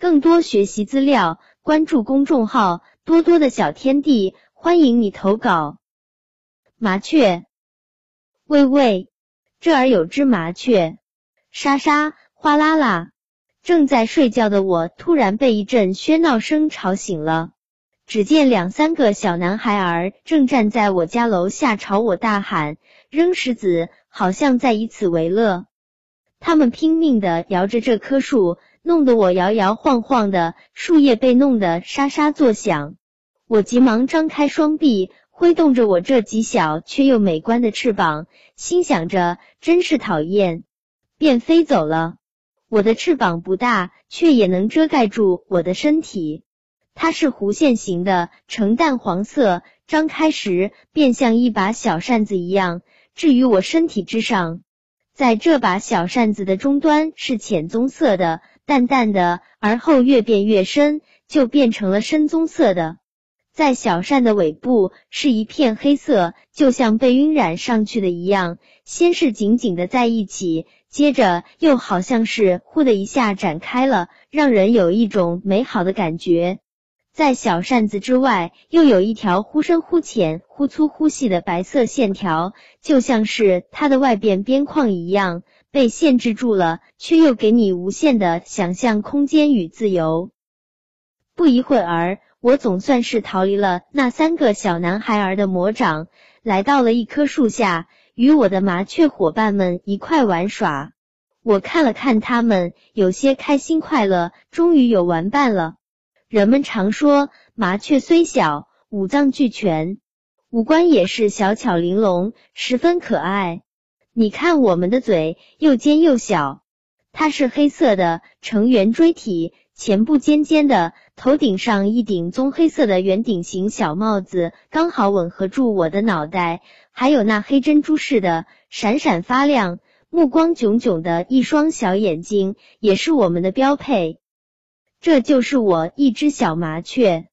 更多学习资料，关注公众号“多多的小天地”，欢迎你投稿。麻雀，喂喂，这儿有只麻雀，沙沙，哗啦啦。正在睡觉的我，突然被一阵喧闹声吵醒了。只见两三个小男孩儿正站在我家楼下，朝我大喊，扔石子，好像在以此为乐。他们拼命的摇着这棵树，弄得我摇摇晃晃的，树叶被弄得沙沙作响。我急忙张开双臂，挥动着我这极小却又美观的翅膀，心想着真是讨厌，便飞走了。我的翅膀不大，却也能遮盖住我的身体。它是弧线形的，呈淡黄色，张开时便像一把小扇子一样，置于我身体之上。在这把小扇子的终端是浅棕色的，淡淡的，而后越变越深，就变成了深棕色的。在小扇的尾部是一片黑色，就像被晕染上去的一样。先是紧紧的在一起，接着又好像是忽的一下展开了，让人有一种美好的感觉。在小扇子之外，又有一条忽深忽浅、忽粗忽细的白色线条，就像是它的外边边框一样，被限制住了，却又给你无限的想象空间与自由。不一会儿，我总算是逃离了那三个小男孩儿的魔掌，来到了一棵树下，与我的麻雀伙伴们一块玩耍。我看了看他们，有些开心快乐，终于有玩伴了。人们常说，麻雀虽小，五脏俱全，五官也是小巧玲珑，十分可爱。你看，我们的嘴又尖又小，它是黑色的，呈圆锥体，前部尖尖的，头顶上一顶棕黑色的圆顶形小帽子，刚好吻合住我的脑袋。还有那黑珍珠似的，闪闪发亮，目光炯炯的一双小眼睛，也是我们的标配。这就是我一只小麻雀。